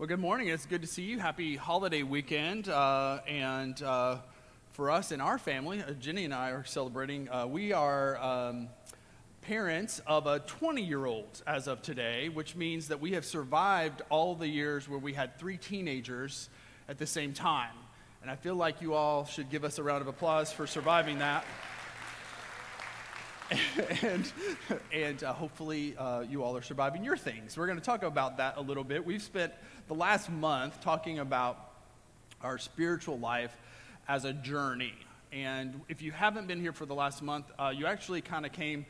Well, good morning. It's good to see you. Happy holiday weekend. Uh, and uh, for us and our family, uh, Jenny and I are celebrating. Uh, we are um, parents of a 20 year old as of today, which means that we have survived all the years where we had three teenagers at the same time. And I feel like you all should give us a round of applause for surviving that. and and uh, hopefully uh, you all are surviving your things. We're going to talk about that a little bit. We've spent the last month talking about our spiritual life as a journey. And if you haven't been here for the last month, uh, you actually kind of came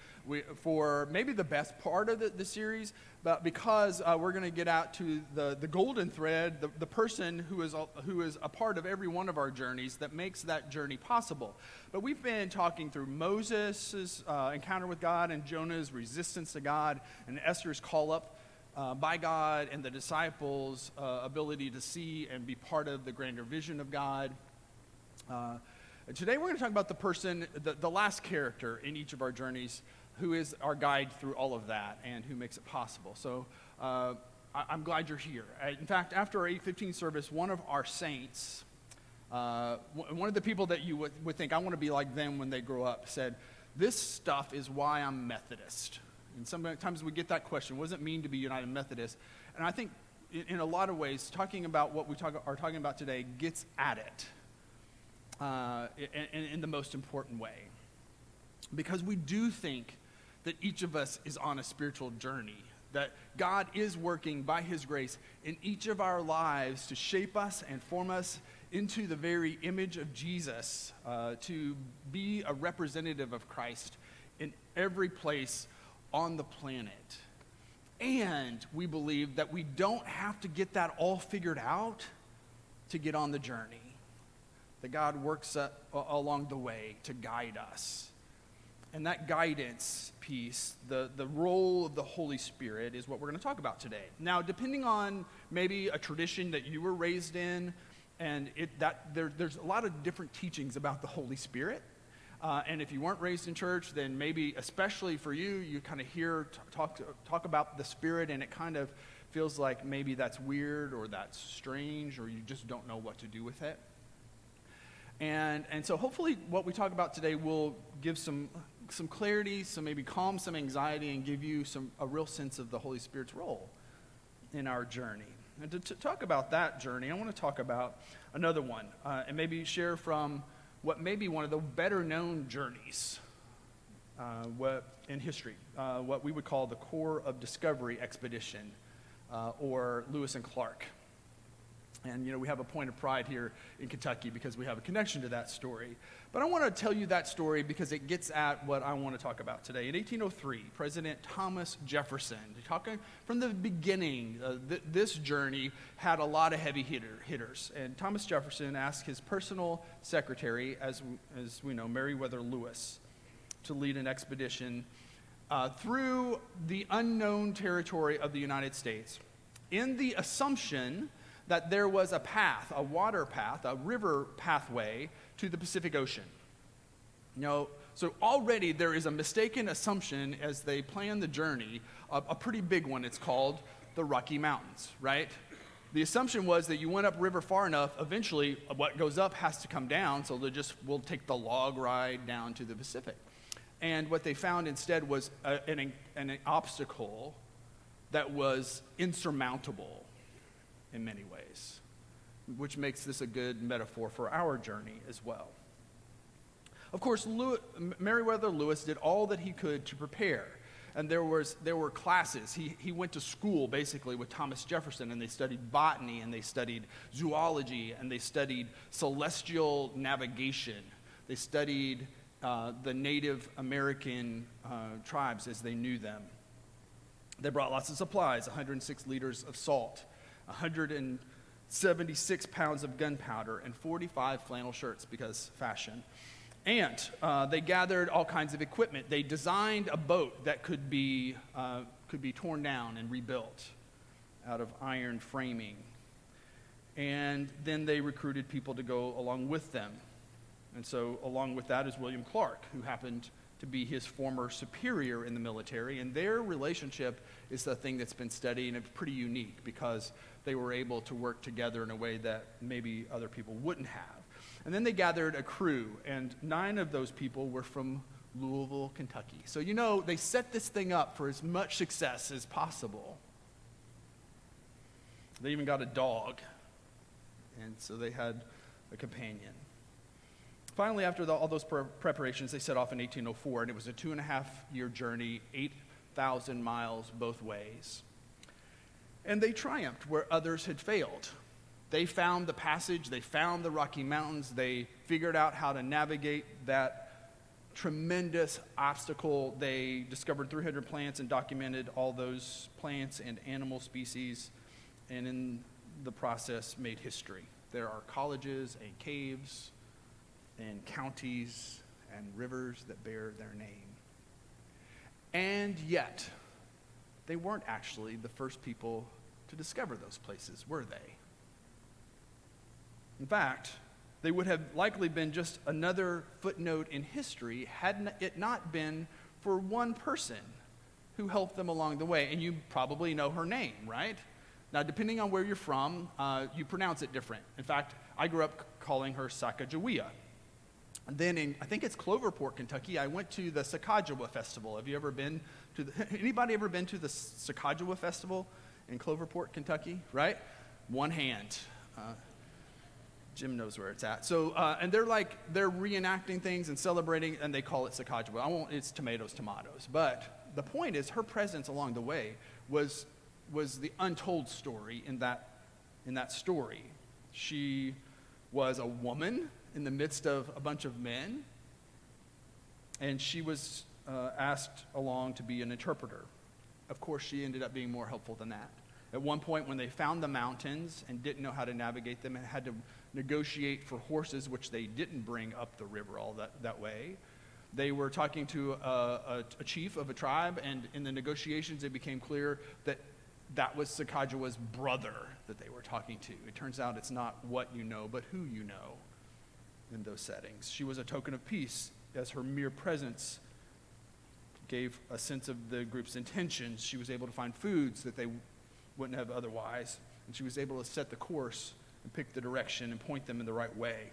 for maybe the best part of the, the series, but because uh, we're going to get out to the, the golden thread, the, the person who is, a, who is a part of every one of our journeys that makes that journey possible. But we've been talking through Moses' uh, encounter with God and Jonah's resistance to God and Esther's call up uh, by God and the disciples' uh, ability to see and be part of the grander vision of God. Uh, today we're going to talk about the person, the, the last character in each of our journeys who is our guide through all of that and who makes it possible. So uh, I, am glad you're here. In fact, after our 815 service, one of our saints, uh, one of the people that you would, would think, I want to be like them when they grow up, said, This stuff is why I'm Methodist. And sometimes we get that question what does it mean to be United Methodist? And I think in, in a lot of ways, talking about what we talk, are talking about today gets at it uh, in, in the most important way. Because we do think that each of us is on a spiritual journey, that God is working by His grace in each of our lives to shape us and form us into the very image of Jesus, uh, to be a representative of Christ in every place on the planet. And we believe that we don't have to get that all figured out to get on the journey. That God works uh, along the way to guide us. And that guidance piece, the, the role of the Holy Spirit, is what we're going to talk about today. Now, depending on maybe a tradition that you were raised in, and it, that, there, there's a lot of different teachings about the Holy Spirit. Uh, and if you weren't raised in church, then maybe, especially for you, you kind of hear talk, talk about the Spirit, and it kind of feels like maybe that's weird or that's strange, or you just don't know what to do with it. And, and so hopefully what we talk about today will give some some clarity, some maybe calm some anxiety, and give you some a real sense of the Holy Spirit's role in our journey. And to, to talk about that journey, I want to talk about another one, uh, and maybe share from what may be one of the better known journeys uh, what, in history, uh, what we would call the Corps of Discovery Expedition, uh, or Lewis and Clark. And, you know, we have a point of pride here in Kentucky because we have a connection to that story. But I want to tell you that story because it gets at what I want to talk about today. In 1803, President Thomas Jefferson, talking from the beginning, uh, th- this journey had a lot of heavy hitter, hitters. And Thomas Jefferson asked his personal secretary, as, as we know, Meriwether Lewis, to lead an expedition uh, through the unknown territory of the United States in the assumption that there was a path, a water path, a river pathway to the Pacific Ocean. You know, so already there is a mistaken assumption as they plan the journey, a, a pretty big one. It's called the Rocky Mountains, right? The assumption was that you went up river far enough, eventually what goes up has to come down, so they just will take the log ride down to the Pacific. And what they found instead was a, an, an obstacle that was insurmountable in many ways, which makes this a good metaphor for our journey as well. Of course, Meriwether Lewis did all that he could to prepare. And there, was, there were classes. He, he went to school basically with Thomas Jefferson, and they studied botany, and they studied zoology, and they studied celestial navigation. They studied uh, the Native American uh, tribes as they knew them. They brought lots of supplies 106 liters of salt, 176 pounds of gunpowder, and 45 flannel shirts because fashion. And uh, they gathered all kinds of equipment. They designed a boat that could be, uh, could be torn down and rebuilt out of iron framing. And then they recruited people to go along with them. And so, along with that is William Clark, who happened to be his former superior in the military. And their relationship is the thing that's been studied, and it's pretty unique because they were able to work together in a way that maybe other people wouldn't have. And then they gathered a crew, and nine of those people were from Louisville, Kentucky. So, you know, they set this thing up for as much success as possible. They even got a dog, and so they had a companion. Finally, after the, all those pre- preparations, they set off in 1804, and it was a two and a half year journey, 8,000 miles both ways. And they triumphed where others had failed. They found the passage, they found the Rocky Mountains, they figured out how to navigate that tremendous obstacle. They discovered 300 plants and documented all those plants and animal species, and in the process, made history. There are colleges and caves and counties and rivers that bear their name. And yet, they weren't actually the first people to discover those places, were they? In fact, they would have likely been just another footnote in history had it not been for one person who helped them along the way. And you probably know her name, right? Now, depending on where you're from, uh, you pronounce it different. In fact, I grew up calling her Sacagawea. And then in, I think it's Cloverport, Kentucky, I went to the Sacagawea Festival. Have you ever been to the, anybody ever been to the Sacagawea Festival in Cloverport, Kentucky? Right? One hand. Uh, Jim knows where it's at. So, uh, and they're like, they're reenacting things and celebrating, and they call it Sacagawea. I won't, it's tomatoes, tomatoes. But the point is, her presence along the way was, was the untold story in that, in that story. She was a woman in the midst of a bunch of men, and she was uh, asked along to be an interpreter. Of course, she ended up being more helpful than that. At one point, when they found the mountains and didn't know how to navigate them and had to negotiate for horses, which they didn't bring up the river all that, that way, they were talking to a, a, a chief of a tribe, and in the negotiations, it became clear that that was Sacagawea's brother that they were talking to. It turns out it's not what you know, but who you know in those settings. She was a token of peace, as her mere presence gave a sense of the group's intentions. She was able to find foods that they wouldn't have otherwise, and she was able to set the course and pick the direction and point them in the right way.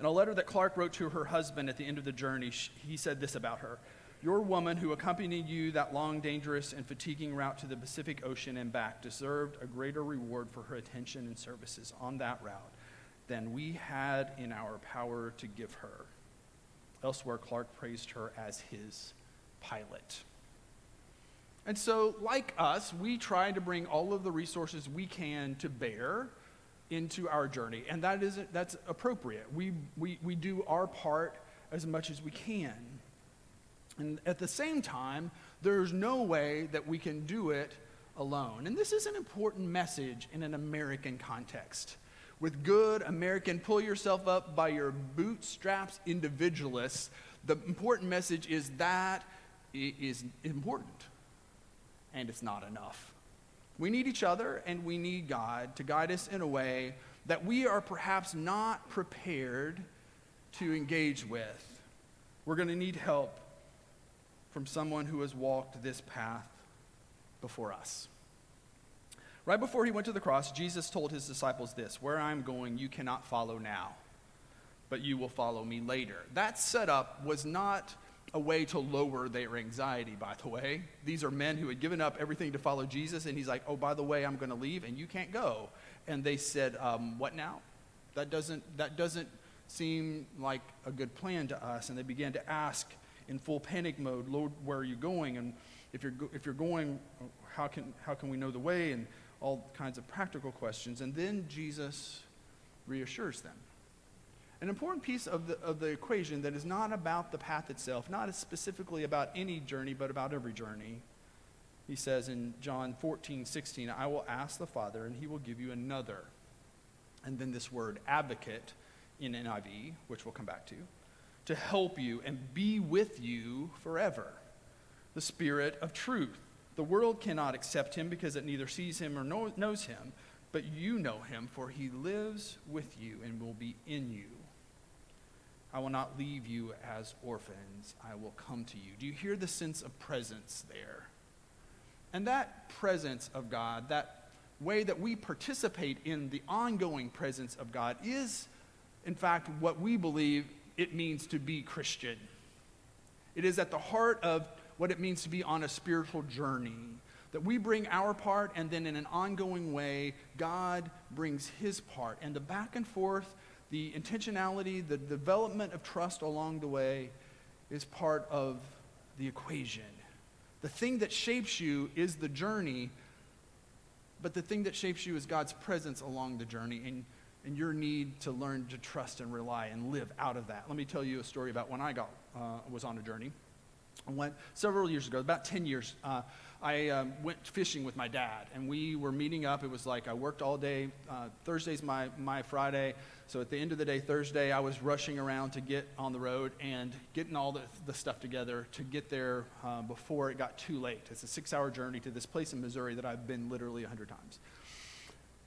In a letter that Clark wrote to her husband at the end of the journey, he said this about her Your woman who accompanied you that long, dangerous, and fatiguing route to the Pacific Ocean and back deserved a greater reward for her attention and services on that route than we had in our power to give her. Elsewhere, Clark praised her as his pilot. And so, like us, we try to bring all of the resources we can to bear into our journey. And that is, that's appropriate. We, we, we do our part as much as we can. And at the same time, there's no way that we can do it alone. And this is an important message in an American context with good American, pull yourself up by your bootstraps individualists, the important message is that is important and it's not enough. We need each other and we need God to guide us in a way that we are perhaps not prepared to engage with. We're going to need help from someone who has walked this path before us. Right before he went to the cross, Jesus told his disciples this Where I'm going, you cannot follow now, but you will follow me later. That setup was not a way to lower their anxiety, by the way. These are men who had given up everything to follow Jesus, and he's like, Oh, by the way, I'm going to leave, and you can't go. And they said, um, What now? That doesn't, that doesn't seem like a good plan to us. And they began to ask in full panic mode, Lord, where are you going? And if you're, if you're going, how can, how can we know the way? And all kinds of practical questions. And then Jesus reassures them. An important piece of the, of the equation that is not about the path itself, not specifically about any journey, but about every journey. He says in John 14, 16, I will ask the Father, and he will give you another. And then this word, advocate, in NIV, which we'll come back to, to help you and be with you forever. The Spirit of truth the world cannot accept him because it neither sees him or knows him, but you know him, for he lives with you and will be in you. I will not leave you as orphans. I will come to you. Do you hear the sense of presence there? And that presence of God, that way that we participate in the ongoing presence of God, is, in fact, what we believe it means to be Christian. It is at the heart of what it means to be on a spiritual journey. That we bring our part, and then in an ongoing way, God brings his part. And the back and forth, the intentionality, the development of trust along the way is part of the equation. The thing that shapes you is the journey, but the thing that shapes you is God's presence along the journey and, and your need to learn to trust and rely and live out of that. Let me tell you a story about when I got, uh, was on a journey. I went several years ago, about 10 years. Uh, I um, went fishing with my dad, and we were meeting up. It was like I worked all day. Uh, Thursday's my, my Friday. So at the end of the day, Thursday, I was rushing around to get on the road and getting all the, the stuff together to get there uh, before it got too late. It's a six hour journey to this place in Missouri that I've been literally 100 times.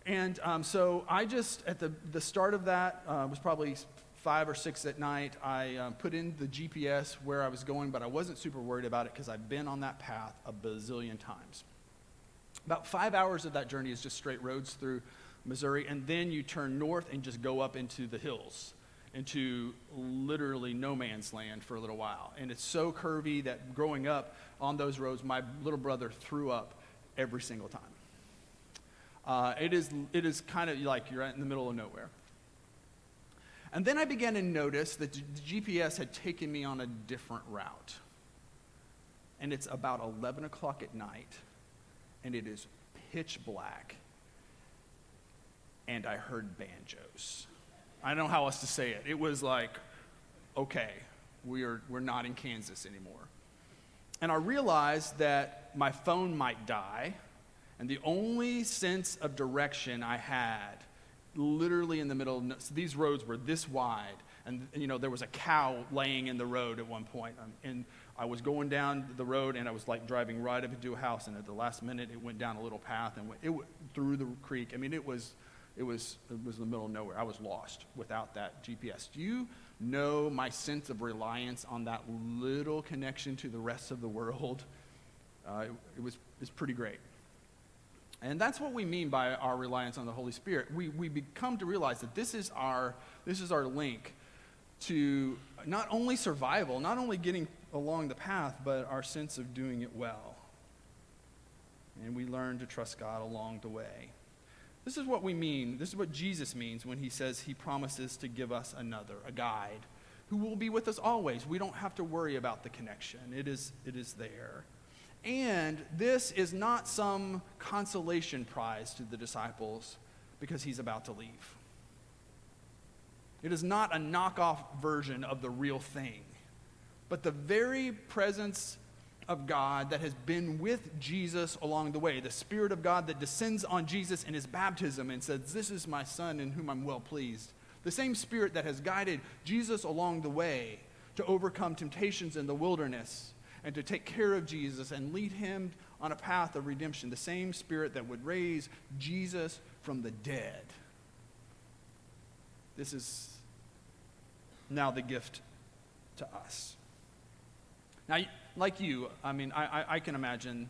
And um, so I just, at the, the start of that, uh, was probably five or six at night, I um, put in the GPS where I was going, but I wasn't super worried about it because I've been on that path a bazillion times. About five hours of that journey is just straight roads through Missouri, and then you turn north and just go up into the hills, into literally no man's land for a little while. And it's so curvy that growing up on those roads, my little brother threw up every single time. Uh, it, is, it is kind of like you're in the middle of nowhere. And then I began to notice that the GPS had taken me on a different route. And it's about 11 o'clock at night, and it is pitch black and I heard banjos. I don't know how else to say it. It was like, okay, we are, we're not in Kansas anymore. And I realized that my phone might die, and the only sense of direction I had, literally in the middle of so these roads were this wide, and, you know there was a cow laying in the road at one point, um, and I was going down the road, and I was like driving right up into a house, and at the last minute it went down a little path and went, it went through the creek. I mean, it was it was, it was in the middle of nowhere. I was lost without that GPS. Do you know my sense of reliance on that little connection to the rest of the world? Uh, it, it was it's pretty great. And that's what we mean by our reliance on the Holy Spirit. We, we become to realize that this is, our, this is our link to not only survival, not only getting along the path, but our sense of doing it well. And we learn to trust God along the way. This is what we mean. This is what Jesus means when he says he promises to give us another, a guide, who will be with us always. We don't have to worry about the connection, it is, it is there. And this is not some consolation prize to the disciples because he's about to leave. It is not a knockoff version of the real thing, but the very presence of God that has been with Jesus along the way, the Spirit of God that descends on Jesus in his baptism and says, This is my Son in whom I'm well pleased. The same Spirit that has guided Jesus along the way to overcome temptations in the wilderness and to take care of Jesus and lead him on a path of redemption. The same Spirit that would raise Jesus from the dead. This is now the gift to us. Now, like you, I mean, I, I, can imagine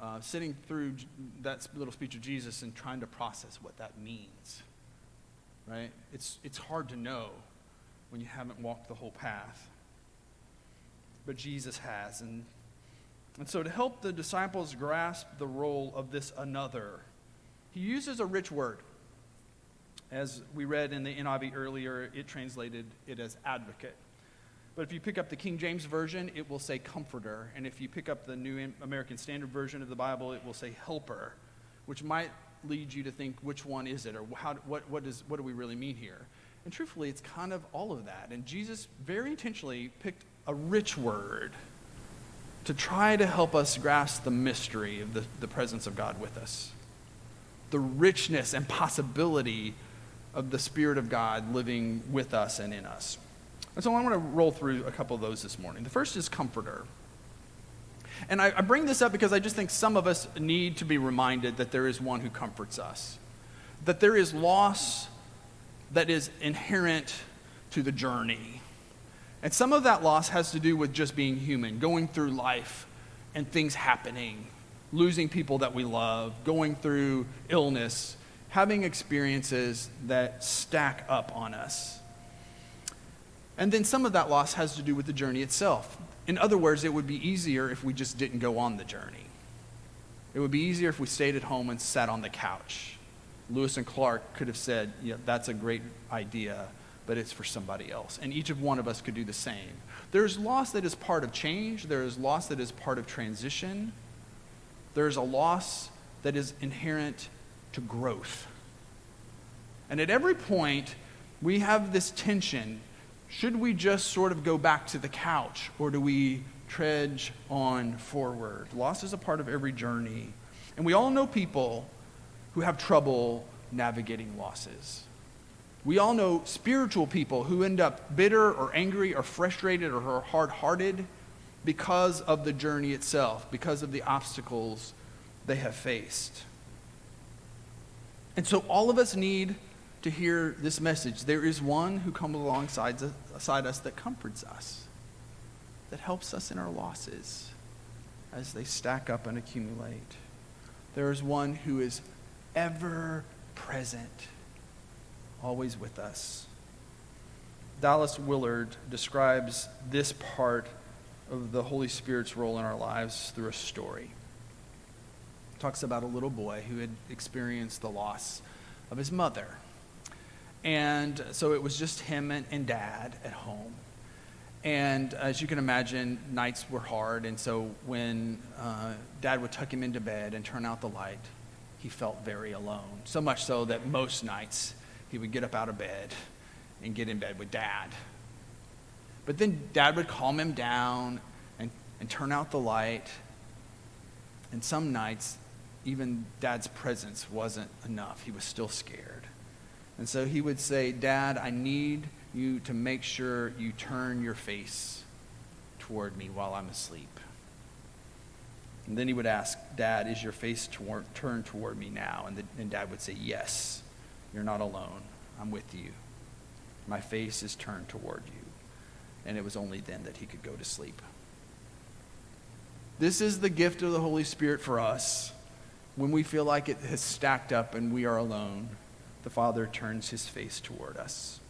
uh, sitting through that little speech of Jesus and trying to process what that means. Right? It's, it's hard to know when you haven't walked the whole path. But Jesus has. And, and so, to help the disciples grasp the role of this another, he uses a rich word. As we read in the NIV earlier, it translated it as advocate. But if you pick up the King James Version, it will say comforter. And if you pick up the New American Standard Version of the Bible, it will say helper, which might lead you to think which one is it or how, what, what, does, what do we really mean here? And truthfully, it's kind of all of that. And Jesus very intentionally picked a rich word to try to help us grasp the mystery of the, the presence of God with us, the richness and possibility of the Spirit of God living with us and in us. And so I want to roll through a couple of those this morning. The first is comforter. And I, I, bring this up because I just think some of us need to be reminded that there is one who comforts us, that there is loss that is inherent to the journey, And some of that loss has to do with just being human, going through life and things happening, losing people that we love, going through illness, having experiences that stack up on us. And then some of that loss has to do with the journey itself. In other words, it would be easier if we just didn't go on the journey. It would be easier if we stayed at home and sat on the couch. Lewis and Clark could have said, yeah, that's a great idea, but it's for somebody else. And each of one of us could do the same. There's loss that is part of change, there is loss that is part of transition, there's a loss that is inherent to growth. And at every point, we have this tension. Should we just sort of go back to the couch, or do we trudge on forward? Loss is a part of every journey. And we all know people who have trouble navigating losses. We all know spiritual people who end up bitter or angry or frustrated or hard hearted because of the journey itself, because of the obstacles they have faced. And so all of us need to hear this message. There is one who comes alongside us that comforts us, that helps us in our losses as they stack up and accumulate. There is one who is ever present, always with us. Dallas Willard describes this part of the Holy Spirit's role in our lives through a story talks about a little boy who had experienced the loss of his mother. And so it was just him and, and dad at home. And as you can imagine, nights were hard. And so when uh, dad would tuck him into bed and turn out the light, he felt very alone. So much so that most nights he would get up out of bed and get in bed with dad. But then dad would calm him down and, and turn out the light. And some nights even dad's presence wasn't enough. He was still scared. And so he would say, Dad, I need you to make sure you turn your face toward me while I'm asleep. And then he would ask, Dad, is your face toward, turned toward me now? And, the, and dad would say, Yes, you're not alone. I'm with you. My face is turned toward you. And it was only then that he could go to sleep. This is the gift of the Holy Spirit for us when we feel like it has stacked up and we are alone, the Father turns his face toward us.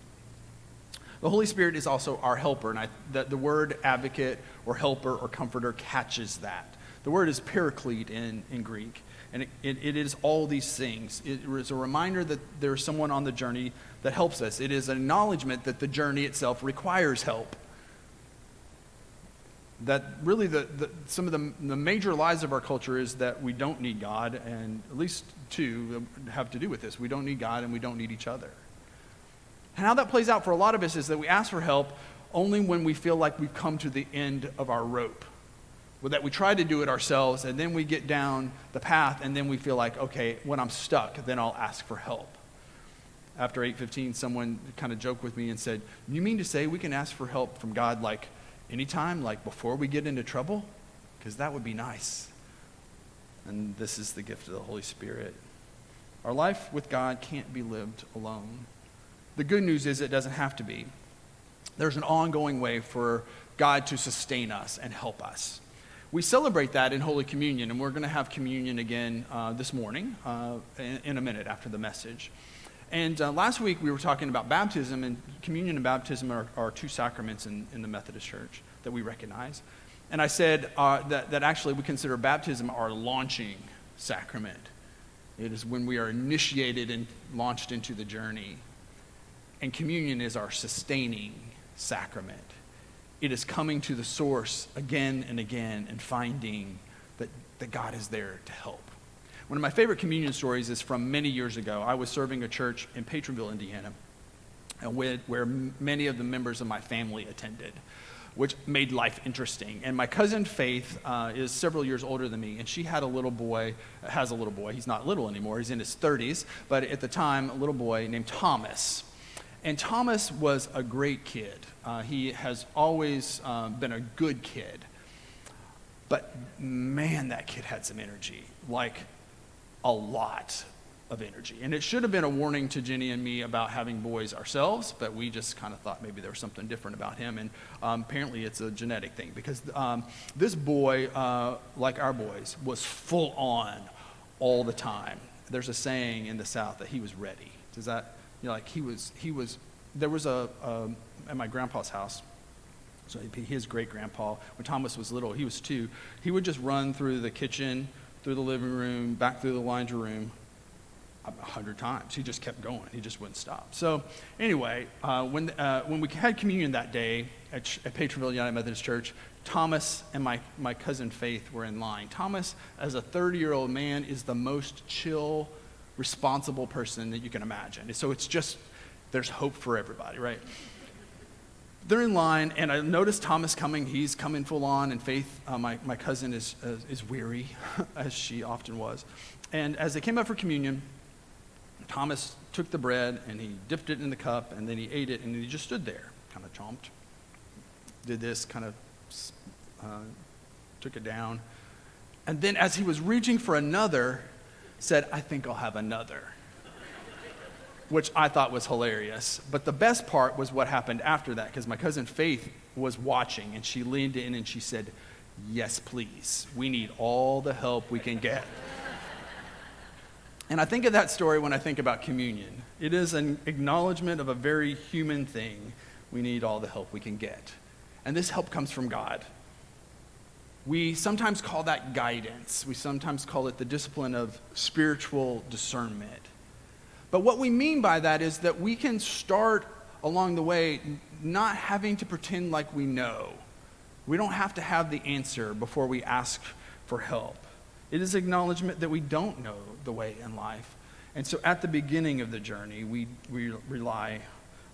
The Holy Spirit is also our helper, and I, the, the word advocate or helper or comforter catches that. The word is paraclete in, in Greek, and it, it, it is all these things. It is a reminder that there is someone on the journey that helps us. It is an acknowledgement that the journey itself requires help that really the, the, some of the, the major lies of our culture is that we don't need God, and at least two have to do with this. We don't need God and we don't need each other. And how that plays out for a lot of us is that we ask for help only when we feel like we've come to the end of our rope. That we try to do it ourselves, and then we get down the path, and then we feel like, okay, when I'm stuck, then I'll ask for help. After 8:15, someone kind of joked with me and said, "You mean to say we can ask for help from God like anytime, like before we get into trouble? Because that would be nice. And this is the gift of the Holy Spirit. Our life with God can't be lived alone. The good news is it doesn't have to be. There's an ongoing way for God to sustain us and help us. We celebrate that in Holy Communion, and we're going to have communion again uh, this morning uh, in, in, a minute after the message. And uh, last week we were talking about baptism, and communion and baptism are, are two sacraments in, in the Methodist Church that we recognize. And I said uh, that, that actually we consider baptism our launching sacrament. It is when we are initiated and launched into the journey. And communion is our sustaining sacrament. It is coming to the source again and again and finding that, that God is there to help. One of my favorite communion stories is from many years ago. I was serving a church in Patronville, Indiana, where, many of the members of my family attended, which made life interesting. And my cousin Faith uh, is several years older than me, and she had a little boy, has a little boy. He's not little anymore, he's in his 30s, but at the time, a little boy named Thomas. And Thomas was a great kid. Uh, he has always uh, been a good kid. But man, that kid had some energy. Like, a lot. of energy. And it should have been a warning to Jenny and me about having boys ourselves, but we just kind of thought maybe there was something different about him. And um, apparently it's a genetic thing because um, this boy, uh, like our boys, was full on all the time. There's a saying in the South that he was ready. Does that, you know, like he was, he was, there was a, a at my grandpa's house, so his great grandpa, when Thomas was little, he was two, he would just run through the kitchen, through the living room, back through the laundry room, a hundred times. He just kept going. He just wouldn't stop. So anyway, uh, when, uh, when we had communion that day at, at Patronville United Methodist Church, Thomas and my, my cousin Faith were in line. Thomas, as a 30-year-old man, is the most chill, responsible person that you can imagine. So it's just, there's hope for everybody, right? They're in line, and I noticed Thomas coming. He's coming full on, and Faith, uh, my, my cousin, is, uh, is weary, as she often was. And as they came up for communion, Thomas took the bread and he dipped it in the cup and then he ate it and he just stood there, kind of chomped, did this, kind of uh, took it down. And then as he was reaching for another, said, I think I'll have another. Which I thought was hilarious. But the best part was what happened after that, because my cousin Faith was watching and she leaned in and she said, Yes, please. We need all the help we can get. And I think of that story when I think about communion. It is an acknowledgement of a very human thing. We need all the help we can get. And this help comes from God. We sometimes call that guidance. We sometimes call it the discipline of spiritual discernment. But what we mean by that is that we can start along the way not having to pretend like we know. We don't have to have the answer before we ask for help. It is acknowledgement that we don't know the way in life. And so at the beginning of the journey, we, we rely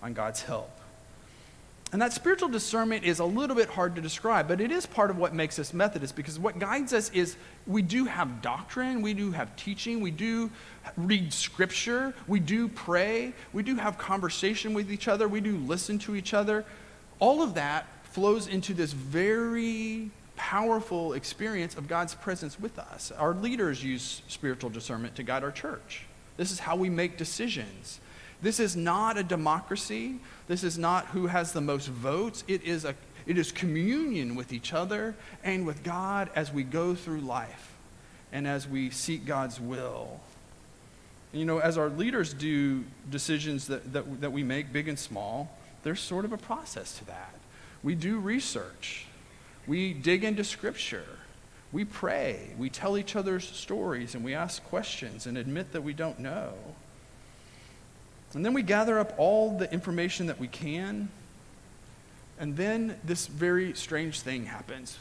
on God's help. And that spiritual discernment is a little bit hard to describe, but it is part of what makes us Methodist because what guides us is we do have doctrine, we do have teaching, we do read scripture, we do pray, we do have conversation with each other, we do listen to each other. All of that flows into this very powerful experience of God's presence with us. Our leaders use spiritual discernment to guide our church. This is how we make decisions. This is not a democracy. This is not who has the most votes. It is, a, it is communion with each other and with God as we go through life and as we seek God's will. You know, as our leaders do decisions that, that, that we make, big and small, there's sort of a process to that. We do research. We dig into Scripture. We pray. We tell each other's stories and we ask questions and admit that we don't know. And then we gather up all the information that we can. And then this very strange thing happens.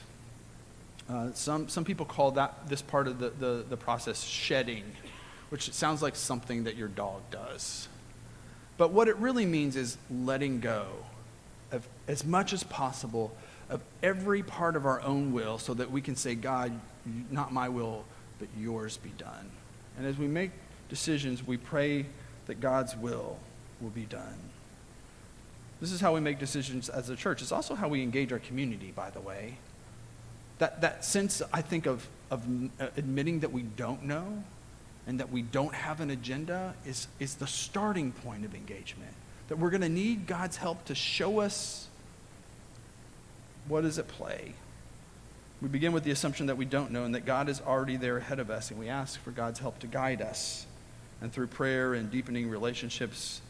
Uh, some, some people call that this part of the, the, the process shedding, which sounds like something that your dog does. But what it really means is letting go of as much as possible of every part of our own will so that we can say, God, not my will, but yours be done. And as we make decisions, we pray that God's will will be done. This is how we make decisions as a church. It's also how we engage our community, by the way. That, that sense, I think, of, of uh, admitting that we don't know and that we don't have an agenda is, is the starting point of engagement. That we're going to need God's help to show us what is at play? We begin with the assumption that we don't know and that God is already there ahead of us, and we ask for God's help to guide us. And through prayer and deepening relationships,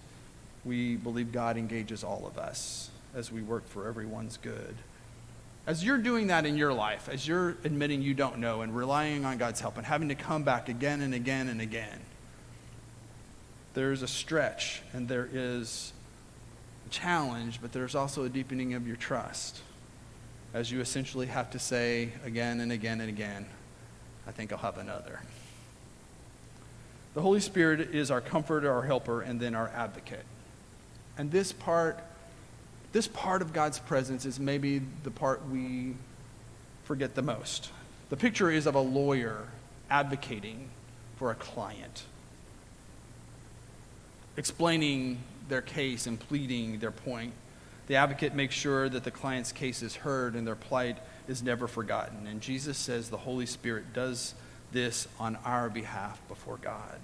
we believe God engages all of us as we work for everyone's good. As you're doing that in your life, as you're admitting you don't know and relying on God's help and having to come back again and again and again, there's a stretch and there is a challenge, but there's also a deepening of your trust as you essentially have to say again and again and again, I think I'll have another. The Holy Spirit is our comforter, our helper, and then our advocate. And this part, this part of God's presence is maybe the part we forget the most. The picture is of a lawyer advocating for a client, explaining their case and pleading their point the advocate makes sure that the client's case is heard and their plight is never forgotten. And Jesus says the Holy Spirit does this on our behalf before God.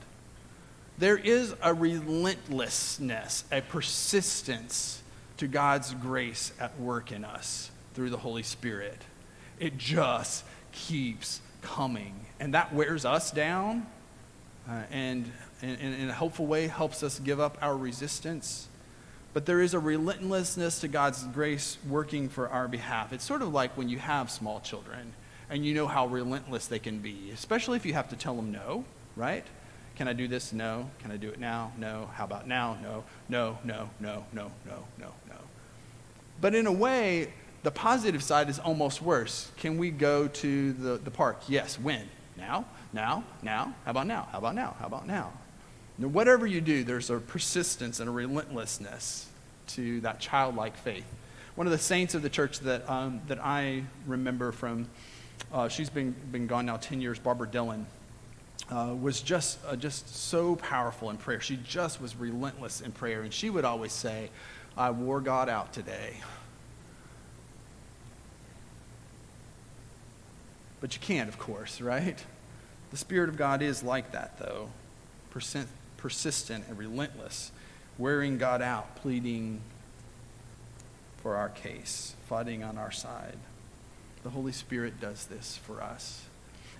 There is a relentlessness, a persistence to God's grace at work in us through the Holy Spirit. It just keeps coming. And that wears us down uh, and, and, and in a helpful way helps us give up our resistance. But there is a relentlessness to God's grace working for our behalf. It's sort of like when you have small children and you know how relentless they can be, especially if you have to tell them no, right? Can I do this? No. Can I do it now? No. How about now? No. No, no, no, no, no, no, no. But in a way, the positive side is almost worse. Can we go to the, the park? Yes. When? Now? Now? Now? How about now? How about now? How about now? now? Whatever you do, there's a persistence and a relentlessness to that childlike faith. One of the saints of the church that, um, that I remember from, uh, she's been, been gone now 10 years, Barbara Dillon, uh, was just, uh, just so powerful in prayer. She just was relentless in prayer. And she would always say, I wore God out today. But you can't, of course, right? The Spirit of God is like that, though persistent and relentless, wearing God out, pleading for our case, fighting on our side. The Holy Spirit does this for us.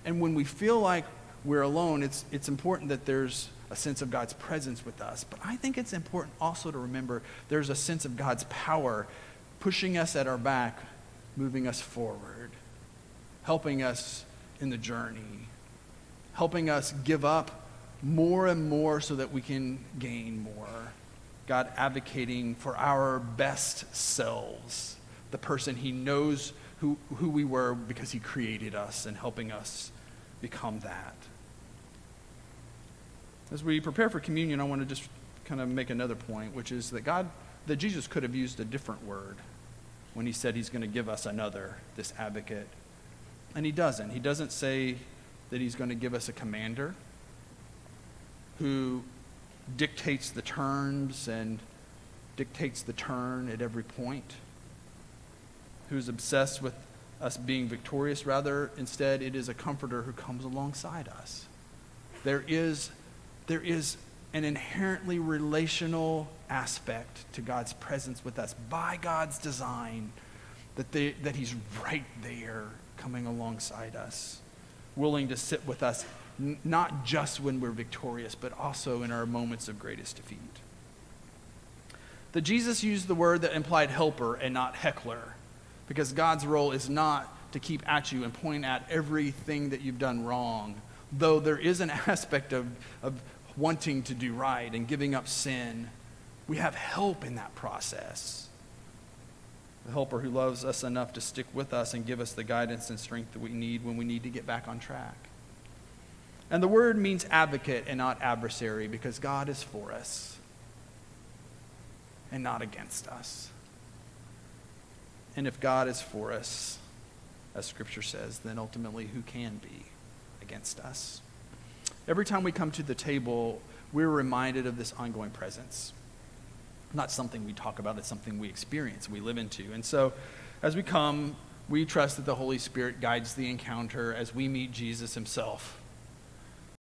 And when we feel like we're alone, it's, it's important that there's a sense of God's presence with us. But I think it's important also to remember there's a sense of God's power pushing us at our back, moving us forward helping us in the journey, helping us give up more and more so that we can gain more. God advocating for our best selves, the person He knows who, who we were because He created us and helping us become that. As we prepare for communion, I want to just kind of make another point, which is that God, that Jesus could have used a different word when He said He's going to give us another, this advocate and he doesn't. He doesn't say that he's going to give us a commander who dictates the terms and dictates the turn at every point, who's obsessed with us being victorious. Rather, instead, it is a comforter who comes alongside us. There is, there is an inherently relational aspect to God's presence with us by God's design, that, they, that He's right there coming alongside us, willing to sit with us, n- not just when we're victorious, but also in our moments of greatest defeat. That Jesus used the word that implied helper and not heckler, because God's role is not to keep at you and point at everything that you've done wrong, though there is an aspect of, of wanting to do right and giving up sin. We have help in that process the helper who loves us enough to stick with us and give us the guidance and strength that we need when we need to get back on track. And the word means advocate and not adversary because God is for us and not against us. And if God is for us, as Scripture says, then ultimately who can be against us? Every time we come to the table, we're reminded of this ongoing presence not something we talk about, it's something we experience, we live into. And so as we come, we trust that the Holy Spirit guides the encounter as we meet Jesus himself.